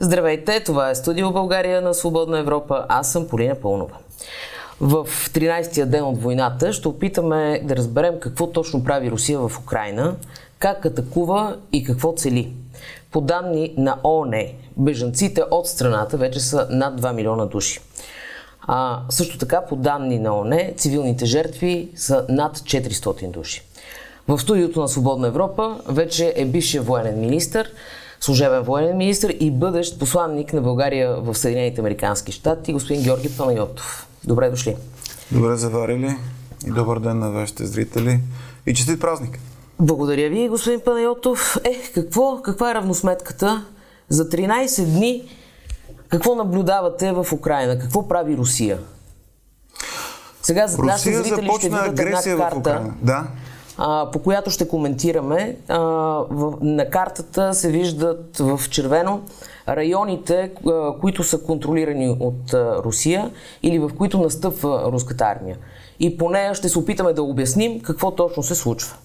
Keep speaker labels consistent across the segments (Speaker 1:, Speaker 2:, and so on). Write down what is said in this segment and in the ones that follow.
Speaker 1: Здравейте, това е Студио България на Свободна Европа. Аз съм Полина Пълнова. В 13-я ден от войната ще опитаме да разберем какво точно прави Русия в Украина, как атакува и какво цели. По данни на ООН, бежанците от страната вече са над 2 милиона души. А, също така, по данни на ОНЕ, цивилните жертви са над 400 души. В студиото на Свободна Европа вече е бившия военен министр, служебен военен министр и бъдещ посланник на България в Съединените Американски щати, господин Георги Панайотов. Добре дошли.
Speaker 2: Добре заварили и добър ден на вашите зрители и честит празник.
Speaker 1: Благодаря ви, господин Панайотов. Е, какво, каква е равносметката? За 13 дни какво наблюдавате в Украина? Какво прави Русия?
Speaker 2: Сега за нашите зрители ще видят една карта,
Speaker 1: да. По която ще коментираме. На картата се виждат в червено районите, които са контролирани от Русия или в които настъпва руската армия. И по нея ще се опитаме да обясним какво точно се случва.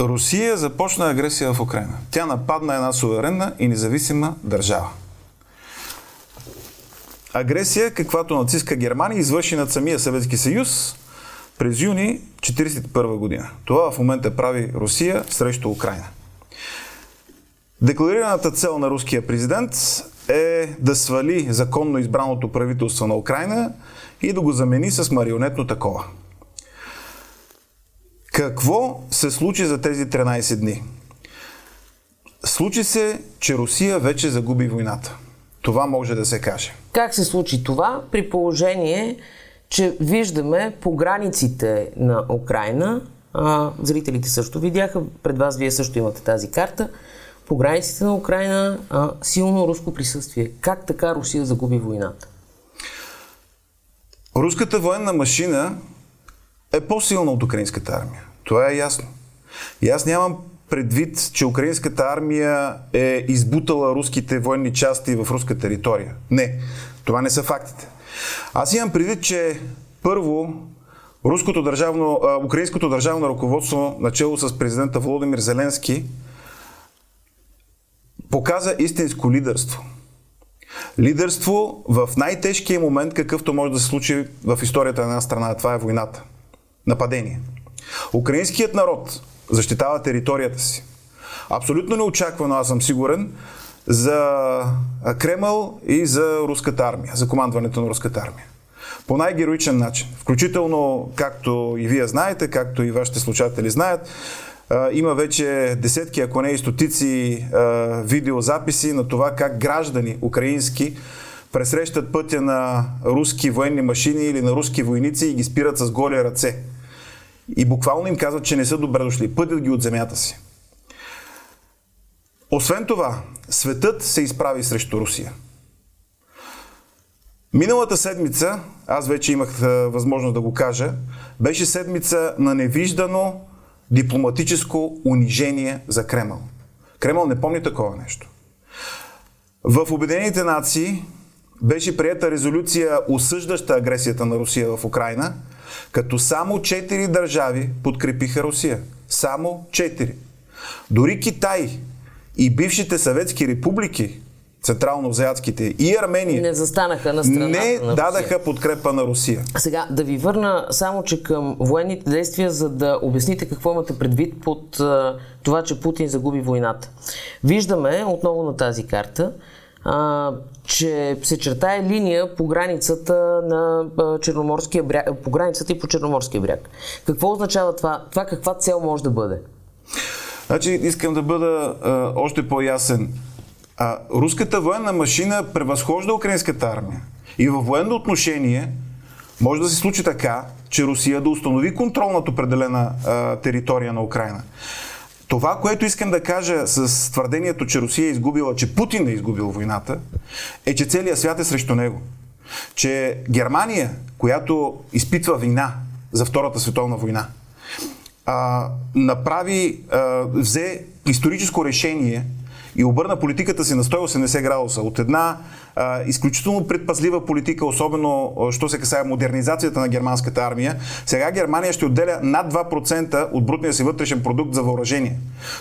Speaker 2: Русия започна агресия в Украина. Тя нападна една суверенна и независима държава. Агресия, каквато нацистска Германия извърши над самия Съветски съюз през юни 1941 година. Това в момента прави Русия срещу Украина. Декларираната цел на руския президент е да свали законно избраното правителство на Украина и да го замени с марионетно такова. Какво се случи за тези 13 дни? Случи се, че Русия вече загуби войната. Това може да се каже.
Speaker 1: Как се случи това при положение, че виждаме по границите на Украина, а, зрителите също видяха, пред вас вие също имате тази карта, по границите на Украина а, силно руско присъствие. Как така Русия загуби войната?
Speaker 2: Руската военна машина е по-силна от украинската армия. Това е ясно. И аз нямам предвид, че украинската армия е избутала руските военни части в руска територия. Не, това не са фактите. Аз имам предвид, че първо руското държавно, украинското държавно ръководство, начало с президента Володимир Зеленски, показа истинско лидерство. Лидерство в най-тежкия момент, какъвто може да се случи в историята на една страна. Това е войната. Нападение. Украинският народ защитава територията си. Абсолютно неочаквано, аз съм сигурен, за Кремъл и за руската армия, за командването на руската армия. По най-героичен начин. Включително, както и вие знаете, както и вашите слушатели знаят, има вече десетки, ако не и стотици видеозаписи на това как граждани украински пресрещат пътя на руски военни машини или на руски войници и ги спират с голи ръце и буквално им казват, че не са добре дошли. Пътят ги от земята си. Освен това, светът се изправи срещу Русия. Миналата седмица, аз вече имах възможност да го кажа, беше седмица на невиждано дипломатическо унижение за Кремъл. Кремъл не помни такова нещо. В Обединените нации беше прията резолюция осъждаща агресията на Русия в Украина – като само 4 държави подкрепиха Русия. Само 4. Дори Китай и бившите съветски републики, централно-азиатските и Армения,
Speaker 1: не застанаха на страната
Speaker 2: не
Speaker 1: на
Speaker 2: дадаха подкрепа на Русия.
Speaker 1: Сега да ви върна само, че към военните действия, за да обясните какво имате предвид под а, това, че Путин загуби войната. Виждаме отново на тази карта, а, че се чертае линия по границата на Черноморския бряг, по границата и по Черноморския бряг. Какво означава това? Това каква цел може да бъде?
Speaker 2: Значи искам да бъда а, още по-ясен. А, руската военна машина превъзхожда украинската армия. И във военно отношение може да се случи така, че Русия да установи контрол над определена а, територия на Украина. Това, което искам да кажа с твърдението, че Русия е изгубила, че Путин е изгубил войната, е, че целият свят е срещу него. Че Германия, която изпитва война за Втората световна война, а, направи, а, взе историческо решение и обърна политиката си на 180 градуса. От една а, изключително предпазлива политика, особено що се касае модернизацията на германската армия. Сега Германия ще отделя над 2% от брутния си вътрешен продукт за въоръжение.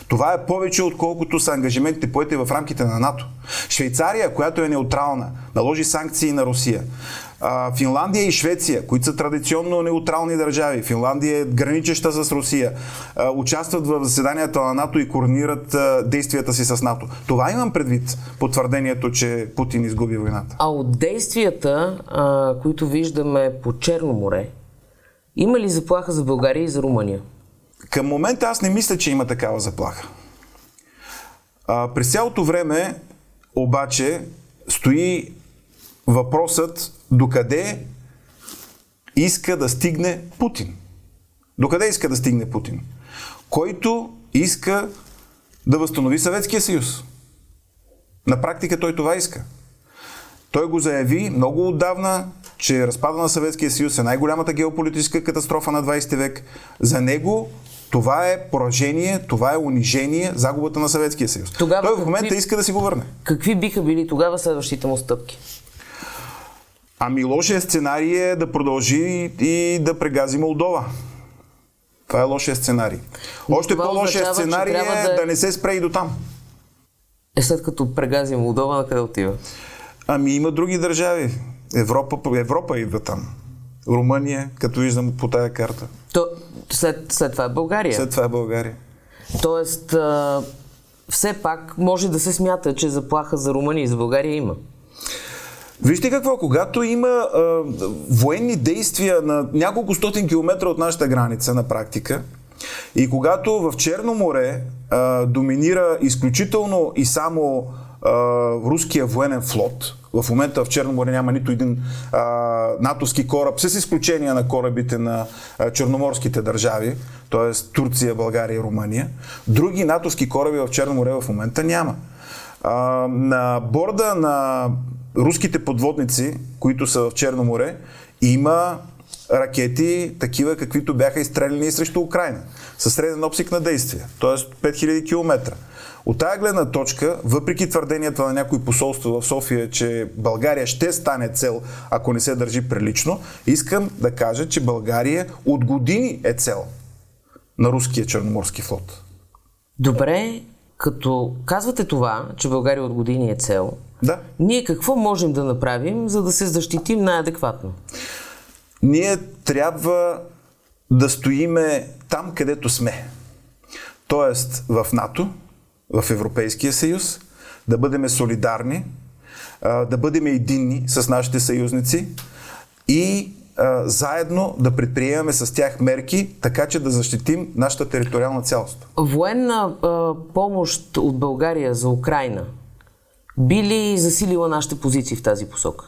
Speaker 2: Това е повече, отколкото са ангажиментите поети в рамките на НАТО. Швейцария, която е неутрална, наложи санкции на Русия. Финландия и Швеция, които са традиционно неутрални държави, Финландия е граничеща с Русия, участват в заседанията на НАТО и координират действията си с НАТО. Това имам предвид потвърдението, че Путин изгуби войната.
Speaker 1: А от действията, които виждаме по Черно море, има ли заплаха за България и за Румъния?
Speaker 2: Към момента аз не мисля, че има такава заплаха. А, през цялото време обаче стои въпросът докъде иска да стигне Путин. Докъде иска да стигне Путин? Който иска да възстанови Съветския съюз. На практика той това иска. Той го заяви много отдавна, че разпада на Съветския съюз е най-голямата геополитическа катастрофа на 20 век. За него това е поражение, това е унижение, загубата на Съветския съюз. Тогава Той в момента какви, иска да си го върне.
Speaker 1: Какви биха били тогава следващите му стъпки?
Speaker 2: Ами лошия сценарий е да продължи и да прегази Молдова. Това е лошия сценарий. Още по-лошия сценарий е да... да не се спре и до там.
Speaker 1: Е след като прегази Молдова, на къде отива?
Speaker 2: Ами има други държави. Европа, Европа идва там. Румъния, като виждам по тая карта.
Speaker 1: То, след, след това е България.
Speaker 2: След това е България.
Speaker 1: Тоест, а, все пак може да се смята, че заплаха за Румъния и за България има.
Speaker 2: Вижте какво, когато има а, военни действия на няколко стотин километра от нашата граница на практика, и когато в Черно море а, доминира изключително и само а, руския военен флот, в момента в Черно море няма нито един а, натовски кораб, с изключение на корабите на а, черноморските държави, т.е. Турция, България и Румъния. Други натовски кораби в Черно море в момента няма. А, на борда на руските подводници, които са в Черно море, има ракети, такива каквито бяха изстреляни срещу Украина, със среден обсик на действие, т.е. 5000 км. От тази гледна точка, въпреки твърденията на някои посолства в София, че България ще стане цел, ако не се държи прилично, искам да кажа, че България от години е цел на руския черноморски флот.
Speaker 1: Добре, като казвате това, че България от години е цел,
Speaker 2: да.
Speaker 1: ние какво можем да направим, за да се защитим най-адекватно?
Speaker 2: Ние трябва да стоиме там, където сме. Тоест в НАТО, в Европейския съюз, да бъдем солидарни, да бъдем единни с нашите съюзници и заедно да предприемаме с тях мерки, така че да защитим нашата териториална цялост.
Speaker 1: Военна а, помощ от България за Украина би ли засилила нашите позиции в тази посока?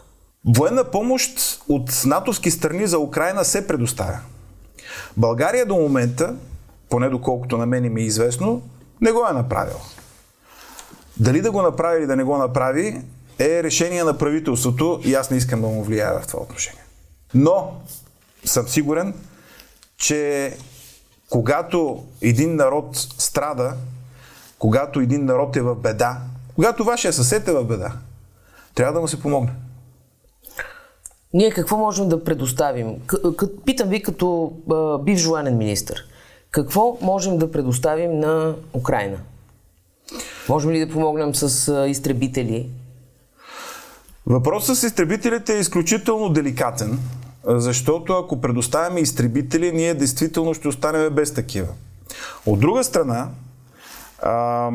Speaker 2: Военна помощ от натовски страни за Украина се предоставя. България до момента, поне доколкото на мен ми е известно, не го е направила. Дали да го направи или да не го направи е решение на правителството и аз не искам да му влияя в това отношение. Но съм сигурен, че когато един народ страда, когато един народ е в беда, когато вашия съсед е в беда, трябва да му се помогне.
Speaker 1: Ние какво можем да предоставим? Питам ви като бив военен министр. Какво можем да предоставим на Украина? Можем ли да помогнем с изтребители?
Speaker 2: Въпросът с изтребителите е изключително деликатен, защото ако предоставяме изтребители, ние действително ще останем без такива. От друга страна, а,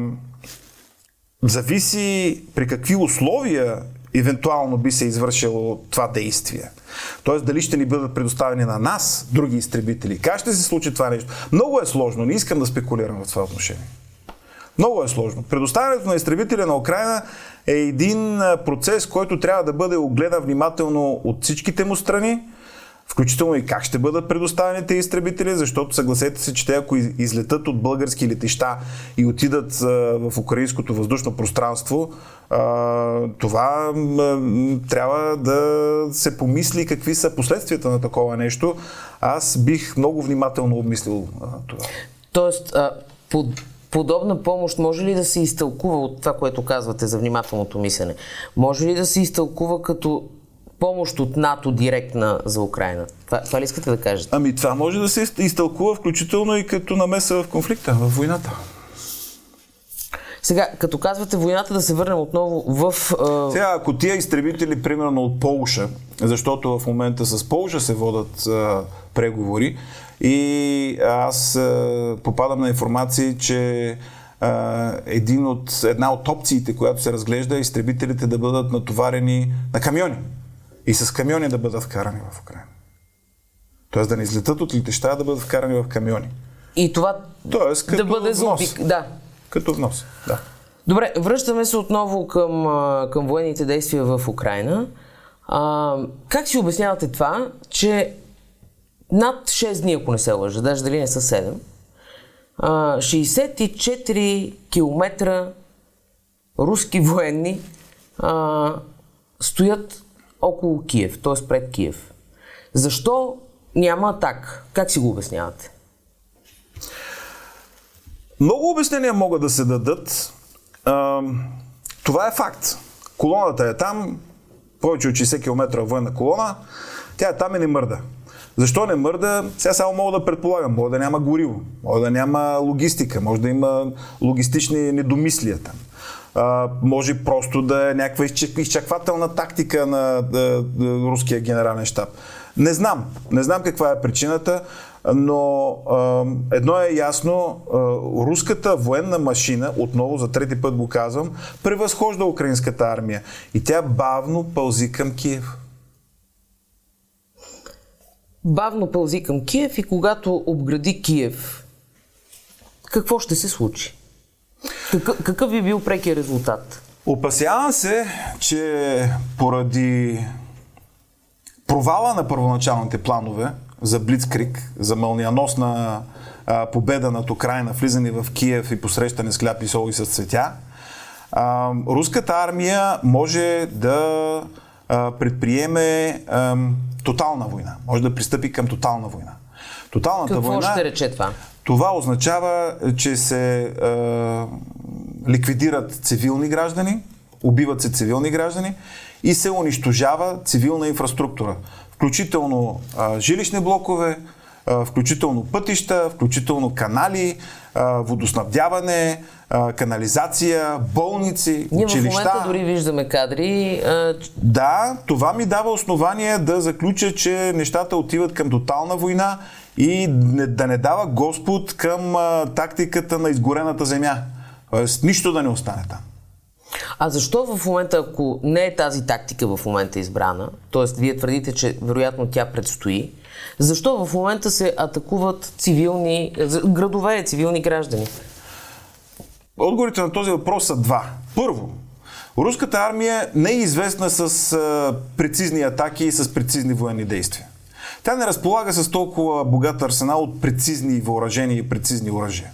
Speaker 2: зависи при какви условия евентуално би се извършило това действие. Тоест дали ще ни бъдат предоставени на нас други изтребители. Как ще се случи това нещо? Много е сложно, не искам да спекулирам в това отношение. Много е сложно. Предоставянето на изтребителя на Украина е един процес, който трябва да бъде огледан внимателно от всичките му страни, включително и как ще бъдат предоставени тези изтребители, защото съгласете се, че те ако излетат от български летища и отидат в украинското въздушно пространство, това трябва да се помисли какви са последствията на такова нещо. Аз бих много внимателно обмислил това.
Speaker 1: Тоест, под подобна помощ може ли да се изтълкува от това, което казвате за внимателното мислене? Може ли да се изтълкува като помощ от НАТО директна за Украина? Това, това ли искате да кажете?
Speaker 2: Ами това може да се изтълкува включително и като намеса в конфликта, в войната.
Speaker 1: Сега, като казвате войната, да се върнем отново в...
Speaker 2: А... Сега, ако тия изтребители, примерно от Полша, защото в момента с Полша се водат а, преговори, и аз а, попадам на информации, че а, един от, една от опциите, която се разглежда, е изтребителите да бъдат натоварени на камиони. И с камиони да бъдат вкарани в Украина. Тоест да не излетат от летеща, да бъдат вкарани в камиони.
Speaker 1: И това Тоест, като да бъде
Speaker 2: внос.
Speaker 1: Да.
Speaker 2: Като внос, да.
Speaker 1: Добре, връщаме се отново към, към военните действия в Украина. А, как си обяснявате това, че над 6 дни, ако не се лъжа, даже дали не са 7, 64 км руски военни а, стоят около Киев, т.е. пред Киев. Защо няма атак? Как си го обяснявате?
Speaker 2: Много обяснения могат да се дадат. А, това е факт. Колоната е там, повече от 60 км военна колона, тя е там и не мърда. Защо не мърда? Сега само мога да предполагам. Може да няма гориво, може да няма логистика, може да има логистични недомислия там. А, може просто да е някаква изчаквателна тактика на да, да, руския генерален штаб. Не знам. Не знам каква е причината, но а, едно е ясно. А, руската военна машина, отново за трети път го казвам, превъзхожда украинската армия. И тя бавно пълзи към Киев
Speaker 1: бавно пълзи към Киев и когато обгради Киев, какво ще се случи? Какъв, какъв би бил прекия резултат?
Speaker 2: Опасявам се, че поради провала на първоначалните планове за Блицкрик, за мълнияносна а, победа над Украина, влизане в Киев и посрещане с хляб и сол и с цветя, а, руската армия може да а, предприеме а, тотална война. Може да пристъпи към тотална война.
Speaker 1: Тоталната Какво война. ще рече това?
Speaker 2: Това означава, че се а, ликвидират цивилни граждани, убиват се цивилни граждани и се унищожава цивилна инфраструктура. Включително а, жилищни блокове, а, включително пътища, включително канали, а, водоснабдяване, канализация, болници,
Speaker 1: Ние
Speaker 2: училища.
Speaker 1: Ние в момента дори виждаме кадри. А...
Speaker 2: Да, това ми дава основание да заключа, че нещата отиват към тотална война и да не дава Господ към а, тактиката на изгорената земя. Тоест, нищо да не остане там.
Speaker 1: А защо в момента, ако не е тази тактика в момента избрана, т.е. вие твърдите, че вероятно тя предстои, защо в момента се атакуват цивилни градове, цивилни граждани?
Speaker 2: Отговорите на този въпрос са два. Първо, руската армия не е известна с а, прецизни атаки и с прецизни военни действия. Тя не разполага с толкова богат арсенал от прецизни въоръжения и прецизни оръжия.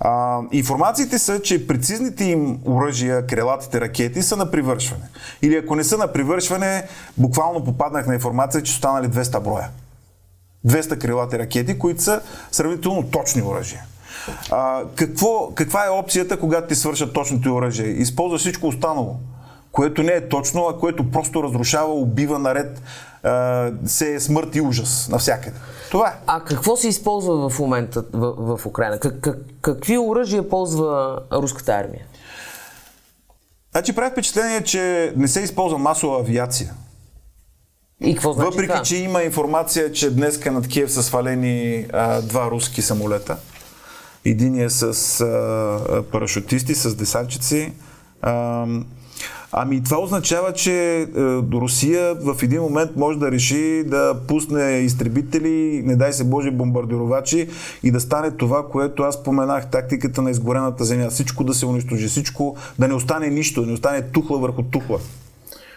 Speaker 2: А, информациите са, че прецизните им оръжия, крилатите ракети са на привършване. Или ако не са на привършване, буквално попаднах на информация, че останали 200 броя. 200 крилати ракети, които са сравнително точни оръжия. А, какво, каква е опцията, когато ти свършат точното оръжие? Използва всичко останало, което не е точно, а което просто разрушава, убива наред, а, се е смърт и ужас навсякъде. Това е.
Speaker 1: А какво се използва в момента в, в Украина? Как, как, какви оръжия ползва руската армия?
Speaker 2: Значи прави впечатление, че не се използва масова авиация.
Speaker 1: И какво значи
Speaker 2: Въпреки,
Speaker 1: това?
Speaker 2: че има информация, че днес над Киев са свалени а, два руски самолета. Един е с а, парашутисти, с десанчици. А, Ами това означава, че е, Русия в един момент може да реши да пусне изтребители, не дай се Боже, бомбардировачи и да стане това, което аз споменах, тактиката на изгорената земя. Всичко да се унищожи, всичко да не остане нищо, да не остане тухла върху тухла,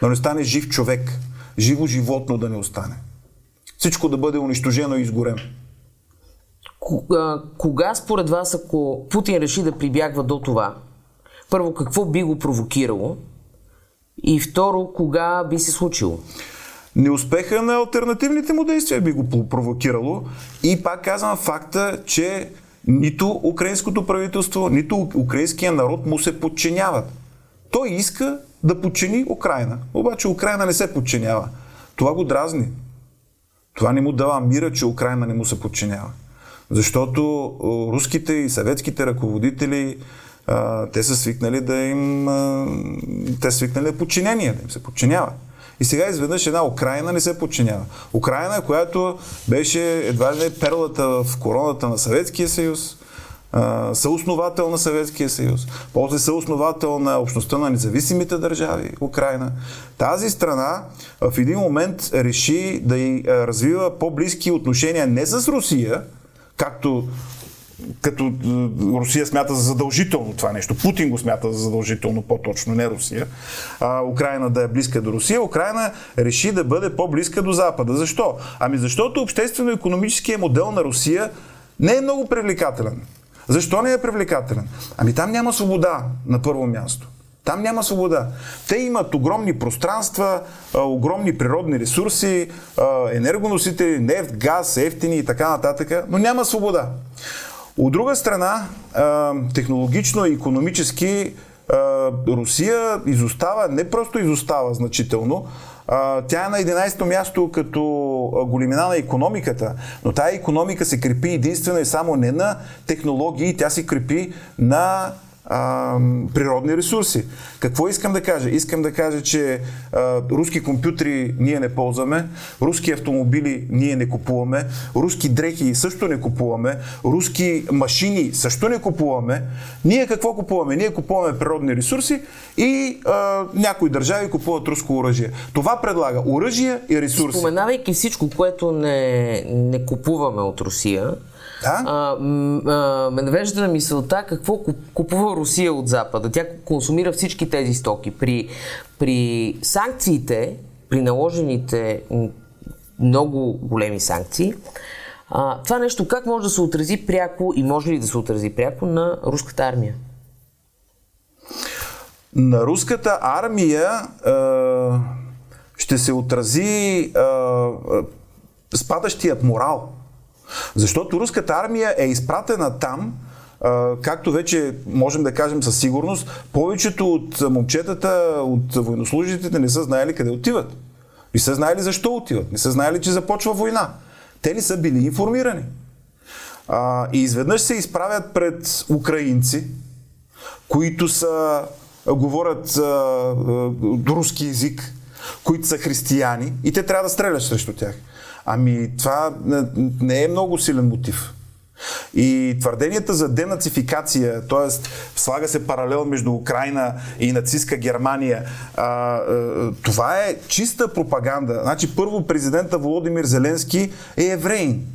Speaker 2: да не остане жив човек, живо животно да не остане. Всичко да бъде унищожено и изгорено.
Speaker 1: Кога според вас, ако Путин реши да прибягва до това, първо, какво би го провокирало? И второ, кога би се случило?
Speaker 2: Неуспеха на альтернативните му действия би го провокирало. И пак казвам факта, че нито украинското правителство, нито украинския народ му се подчиняват. Той иска да подчини Украина. Обаче Украина не се подчинява. Това го дразни. Това не му дава мира, че Украина не му се подчинява. Защото руските и съветските ръководители те са свикнали да им те са свикнали да подчинение, да им се подчиняват. И сега изведнъж една Украина не се подчинява. Украина, която беше едва ли не перлата в короната на Съветския съюз, съосновател на Съветския съюз, после съосновател на общността на независимите държави, Украина. Тази страна в един момент реши да развива по-близки отношения не с Русия, както като Русия смята за задължително това нещо. Путин го смята за задължително, по-точно, не Русия. А, Украина да е близка до Русия. Украина реши да бъде по-близка до Запада. Защо? Ами защото обществено-економическия модел на Русия не е много привлекателен. Защо не е привлекателен? Ами там няма свобода на първо място. Там няма свобода. Те имат огромни пространства, огромни природни ресурси, енергоносители, нефт, газ, ефтини и така нататък, но няма свобода. От друга страна, технологично и економически Русия изостава, не просто изостава значително, тя е на 11-то място като големина на економиката, но тая економика се крепи единствено и само не на технологии, тя се крепи на а, природни ресурси. Какво искам да кажа? Искам да кажа, че а, руски компютри ние не ползваме, руски автомобили ние не купуваме, руски дрехи също не купуваме, руски машини също не купуваме. Ние какво купуваме? Ние купуваме природни ресурси и а, някои държави купуват руско оръжие. Това предлага оръжие и ресурси.
Speaker 1: Споменавайки всичко, което не, не купуваме от Русия,
Speaker 2: да? А,
Speaker 1: а, ме навежда на мисълта какво купува Русия от Запада. Тя консумира всички тези стоки. При, при санкциите, при наложените много големи санкции, а, това нещо как може да се отрази пряко и може ли да се отрази пряко на руската армия?
Speaker 2: На руската армия а, ще се отрази а, спадащият морал. Защото руската армия е изпратена там, както вече можем да кажем със сигурност, повечето от момчетата, от военнослужителите не са знаели къде отиват. Не са знаели защо отиват. Не са знаели, че започва война. Те не са били информирани. И изведнъж се изправят пред украинци, които са, говорят руски язик, които са християни и те трябва да стрелят срещу тях. Ами това не е много силен мотив. И твърденията за денацификация, т.е. слага се паралел между Украина и нацистска Германия, а, а, това е чиста пропаганда. Значи първо президента Володимир Зеленски е евреин.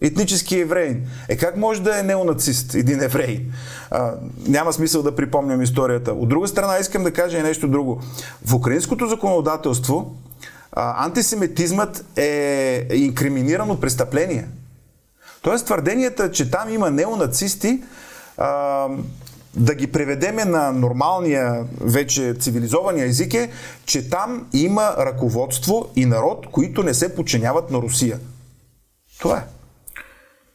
Speaker 2: Етнически евреин. Е как може да е неонацист един еврей? А, няма смисъл да припомням историята. От друга страна искам да кажа и нещо друго. В украинското законодателство антисемитизмът е инкриминирано престъпление. Тоест твърденията, че там има неонацисти, а, да ги преведеме на нормалния, вече цивилизования език е, че там има ръководство и народ, които не се подчиняват на Русия. Това е.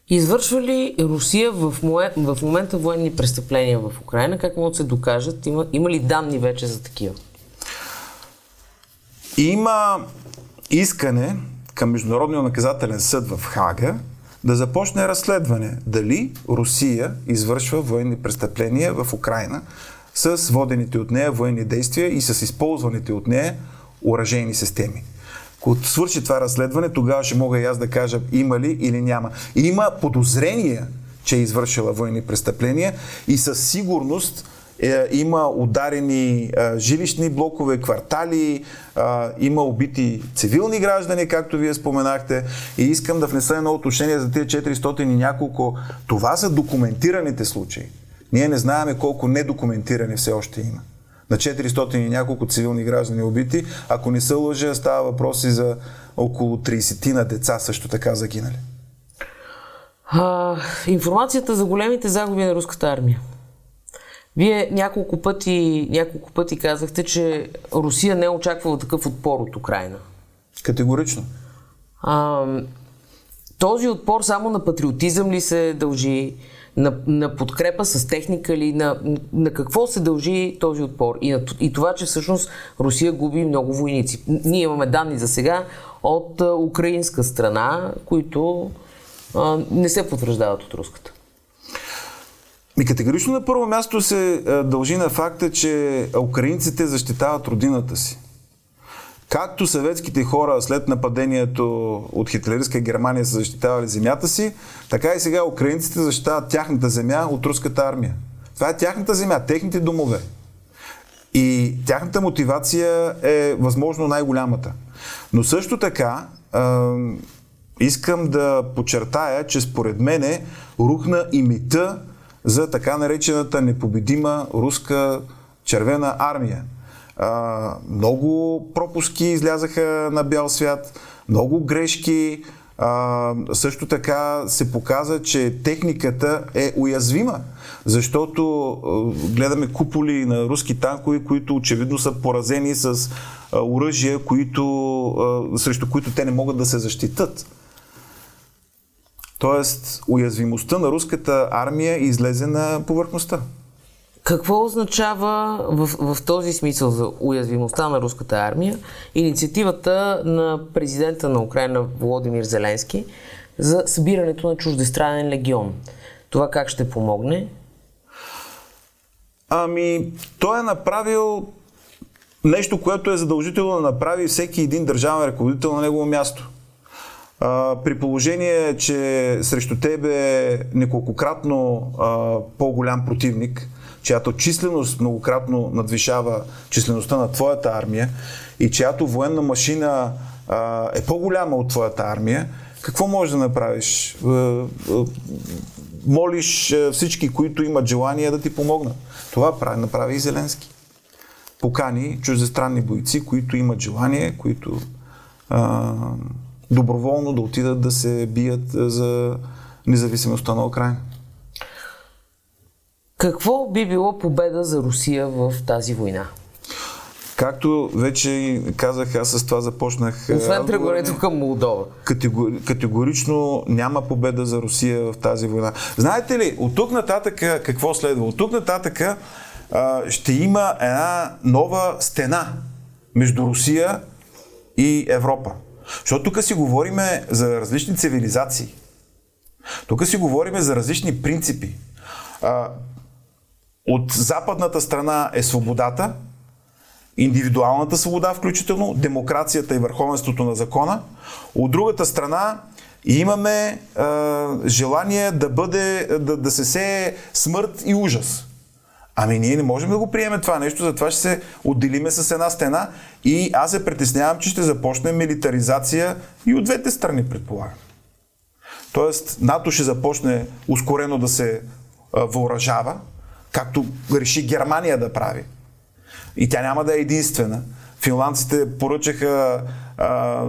Speaker 1: Извършва ли Русия в, момент, в момента военни престъпления в Украина? Как могат да се докажат? Има, има ли данни вече за такива?
Speaker 2: Има искане към Международния наказателен съд в Хага да започне разследване дали Русия извършва военни престъпления в Украина с водените от нея военни действия и с използваните от нея оръжейни системи. Когато свърши това разследване, тогава ще мога и аз да кажа има ли или няма. Има подозрения, че е извършила военни престъпления и със сигурност е, има ударени е, жилищни блокове, квартали, е, има убити цивилни граждани, както вие споменахте. И искам да внеса едно отношение за тези 400 и няколко. Това са документираните случаи. Ние не знаеме колко недокументирани все още има. На 400 и няколко цивилни граждани убити. Ако не се лъжа, става въпроси за около 30 на деца също така загинали.
Speaker 1: А, информацията за големите загуби на руската армия. Вие няколко пъти, няколко пъти казахте, че Русия не е очаквала такъв отпор от Украина.
Speaker 2: Категорично.
Speaker 1: А, този отпор само на патриотизъм ли се дължи? на, на подкрепа с техника ли, на, на какво се дължи този отпор и, на, и това, че всъщност Русия губи много войници. Ние имаме данни за сега от а, украинска страна, които а, не се потвърждават от руската.
Speaker 2: Ми категорично на първо място се дължи на факта, че украинците защитават родината си. Както съветските хора след нападението от хитлеристска Германия са защитавали земята си, така и сега украинците защитават тяхната земя от руската армия. Това е тяхната земя, техните домове. И тяхната мотивация е възможно най-голямата. Но също така е, искам да подчертая, че според мене рухна и мита за така наречената непобедима руска червена армия. А, много пропуски излязаха на бял свят, много грешки. А, също така се показа, че техниката е уязвима, защото а, гледаме куполи на руски танкови, които очевидно са поразени с оръжия, срещу които те не могат да се защитат. Тоест, уязвимостта на руската армия излезе на повърхността.
Speaker 1: Какво означава в, в този смисъл за уязвимостта на руската армия инициативата на президента на Украина Володимир Зеленски за събирането на чуждестранен легион? Това как ще помогне?
Speaker 2: Ами, той е направил нещо, което е задължително да направи всеки един държавен ръководител на негово място. А, при положение, че срещу тебе е неколкократно а, по-голям противник, чиято численост многократно надвишава числеността на твоята армия и чиято военна машина а, е по-голяма от твоята армия, какво можеш да направиш? Молиш всички, които имат желание да ти помогнат. Това прави, направи и Зеленски. Покани чуждестранни бойци, които имат желание, които а, доброволно да отидат да се бият за независимостта на Украина.
Speaker 1: Какво би било победа за Русия в тази война?
Speaker 2: Както вече казах, аз с това започнах.
Speaker 1: Освен тръгването към Молдова.
Speaker 2: Категори, категорично няма победа за Русия в тази война. Знаете ли, от тук нататък какво следва? От тук нататък а, ще има една нова стена между Русия и Европа. Защото тук си говориме за различни цивилизации. Тук си говориме за различни принципи. А, от западната страна е свободата, индивидуалната свобода, включително демокрацията и върховенството на закона. От другата страна имаме а, желание да, бъде, да, да се сее смърт и ужас. Ами ние не можем да го приемем това нещо, затова ще се отделиме с една стена и аз се притеснявам, че ще започне милитаризация и от двете страни, предполагам. Тоест, НАТО ще започне ускорено да се въоръжава, както реши Германия да прави. И тя няма да е единствена. Финландците поръчаха а,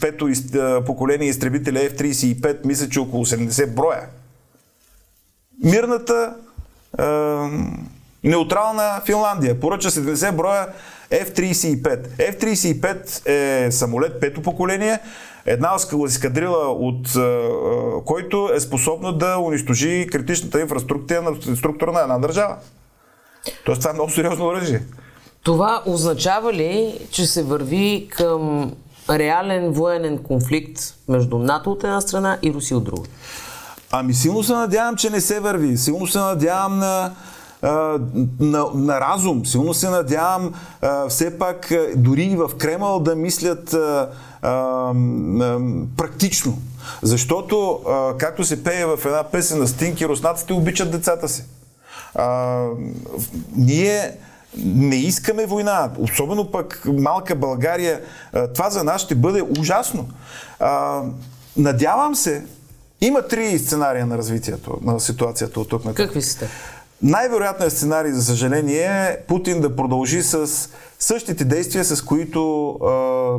Speaker 2: пето из, а, поколение изтребителя F-35, мисля, че около 70 броя. Мирната а, неутрална Финландия поръча 70 броя F-35. F-35 е самолет пето поколение, една ескадрила от който е способна да унищожи критичната инфраструктура на, структура на една държава. Тоест това е много сериозно оръжие.
Speaker 1: Това означава ли, че се върви към реален военен конфликт между НАТО от една страна и Русия от друга?
Speaker 2: Ами силно се надявам, че не се върви. Силно се надявам на, на, на разум. Силно се надявам все пак дори и в Кремъл да мислят а, а, практично. Защото, както се пее в една песен на Стинки, руснаците обичат децата си. Ние не искаме война, особено пък малка България. Това за нас ще бъде ужасно. Надявам се, има три сценария на развитието на ситуацията от тук на
Speaker 1: Какви сте?
Speaker 2: Най-вероятният сценарий, за съжаление, е Путин да продължи с същите действия, с които а, а,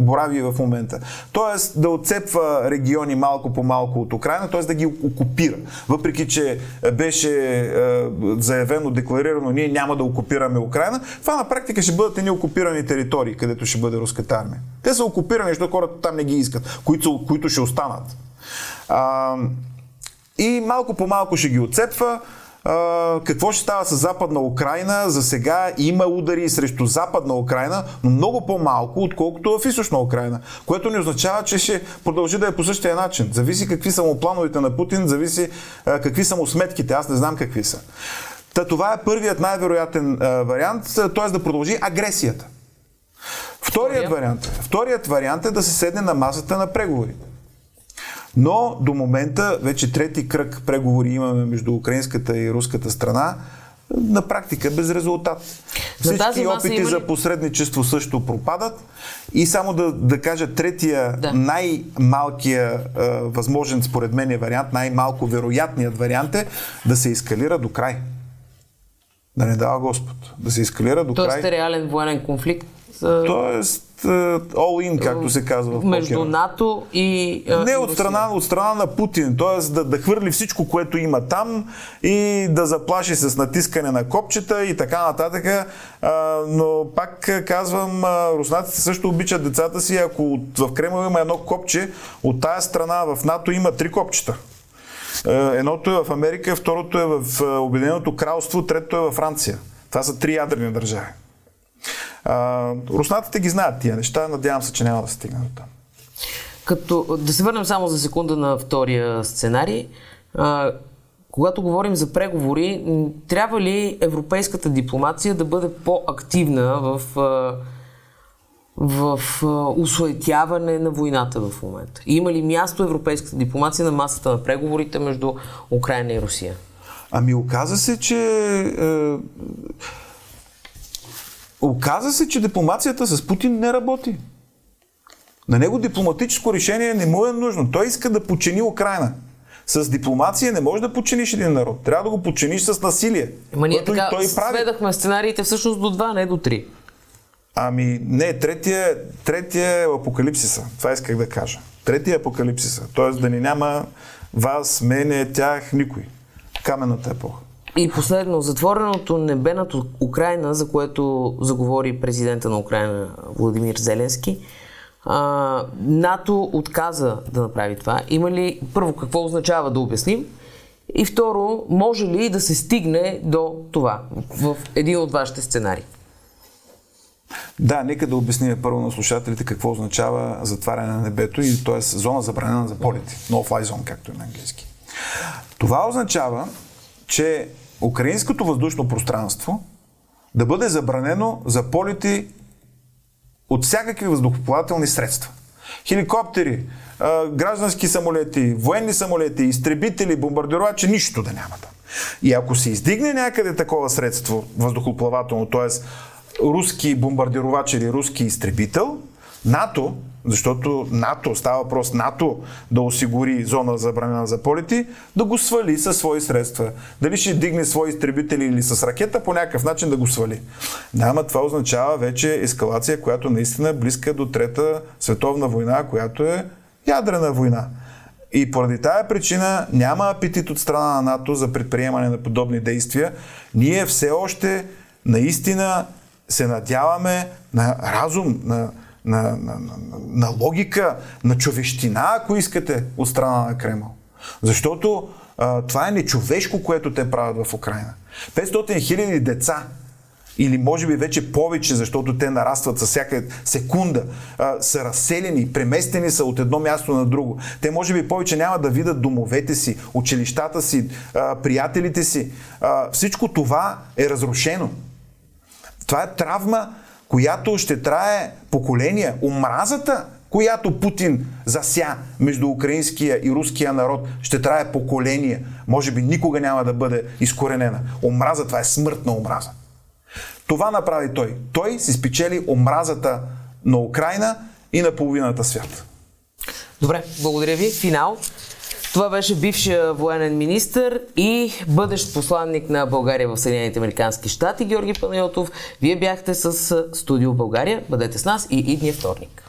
Speaker 2: борави в момента. Тоест да отцепва региони малко по малко от Украина, т.е. да ги окупира. Въпреки, че беше а, заявено, декларирано, ние няма да окупираме Украина, това на практика ще бъдат едни окупирани територии, където ще бъде руската армия. Те са окупирани, защото хората там не ги искат, които, които ще останат. А, и малко по малко ще ги отцепва. Uh, какво ще става с Западна Украина? За сега има удари срещу Западна Украина, но много по-малко, отколкото в Източна Украина. Което не означава, че ще продължи да е по същия начин. Зависи какви са му плановете на Путин, зависи uh, какви са му сметките. Аз не знам какви са. Та това е първият най-вероятен uh, вариант, т.е. да продължи агресията. Вторият вариант, вторият вариант е да се седне на масата на преговорите. Но до момента вече трети кръг преговори имаме между украинската и руската страна. На практика без резултат. Всички опити има ли... за посредничество също пропадат. И само да, да кажа, третия, да. най-малкия е, възможен според мен е вариант, най-малко вероятният вариант е да се ескалира до край. Да не дава Господ. Да се ескалира до
Speaker 1: Тоест
Speaker 2: край.
Speaker 1: Тоест реален военен конфликт
Speaker 2: Тоест, all-in, както се казва в
Speaker 1: Между
Speaker 2: покера.
Speaker 1: НАТО и.
Speaker 2: Не от страна, от страна на Путин, т.е. Да, да хвърли всичко, което има там и да заплаши с натискане на копчета и така нататък. А, но пак казвам, руснаците също обичат децата си. Ако в Кремъл има едно копче, от тая страна в НАТО има три копчета. Едното е в Америка, второто е в Обединеното кралство, третото е във Франция. Това са три ядрени държави. А, руснаците ги знаят тия неща, надявам се, че няма да стигне до там.
Speaker 1: Като, да се върнем само за секунда на втория сценарий. А, когато говорим за преговори, трябва ли европейската дипломация да бъде по-активна в, в усуетяване на войната в момента? Има ли място европейската дипломация на масата на преговорите между Украина и Русия?
Speaker 2: Ами оказа се, че е, Оказа се, че дипломацията с Путин не работи. На него дипломатическо решение не му е нужно. Той иска да почини Украина. С дипломация не може да починиш един народ. Трябва да го починиш с насилие.
Speaker 1: Ама ние така той прави. сведахме сценариите всъщност до два, не до три.
Speaker 2: Ами не, третия, третия е апокалипсиса. Това исках да кажа. Третия е апокалипсиса. Тоест да ни няма вас, мене, тях, никой. Каменната епоха.
Speaker 1: И последно, затвореното небе над Украина, за което заговори президента на Украина Владимир Зеленски, а, НАТО отказа да направи това. Има ли, първо, какво означава да обясним? И второ, може ли да се стигне до това в един от вашите сценарии?
Speaker 2: Да, нека да обясним първо на слушателите какво означава затваряне на небето и т.е. зона забранена за полети. No-fly zone, както е на английски. Това означава, че украинското въздушно пространство да бъде забранено за полети от всякакви въздухоплавателни средства. Хеликоптери, граждански самолети, военни самолети, изтребители, бомбардировачи, нищо да няма там. И ако се издигне някъде такова средство въздухоплавателно, т.е. руски бомбардировач или руски изтребител, НАТО защото НАТО, става въпрос НАТО да осигури зона забранена за полети, да го свали със свои средства. Дали ще дигне свои изтребители или с ракета, по някакъв начин да го свали. Няма, това означава вече ескалация, която наистина е близка до Трета световна война, която е ядрена война. И поради тая причина няма апетит от страна на НАТО за предприемане на подобни действия. Ние все още наистина се надяваме на разум, на, на, на, на, на логика, на човещина, ако искате, от страна на Кремъл. Защото а, това е нечовешко, което те правят в Украина. 500 хиляди деца или може би вече повече, защото те нарастват със всяка секунда, а, са разселени, преместени са от едно място на друго. Те може би повече няма да видят домовете си, училищата си, а, приятелите си. А, всичко това е разрушено. Това е травма, която ще трае поколения. Омразата, която Путин зася между украинския и руския народ, ще трае поколения. Може би никога няма да бъде изкоренена. Омраза, това е смъртна омраза. Това направи той. Той си спечели омразата на Украина и на половината свят.
Speaker 1: Добре, благодаря ви. Финал. Това беше бившия военен министр и бъдещ посланник на България в Съединените Американски щати Георги Панайотов. Вие бяхте с Студио България. Бъдете с нас и идния вторник.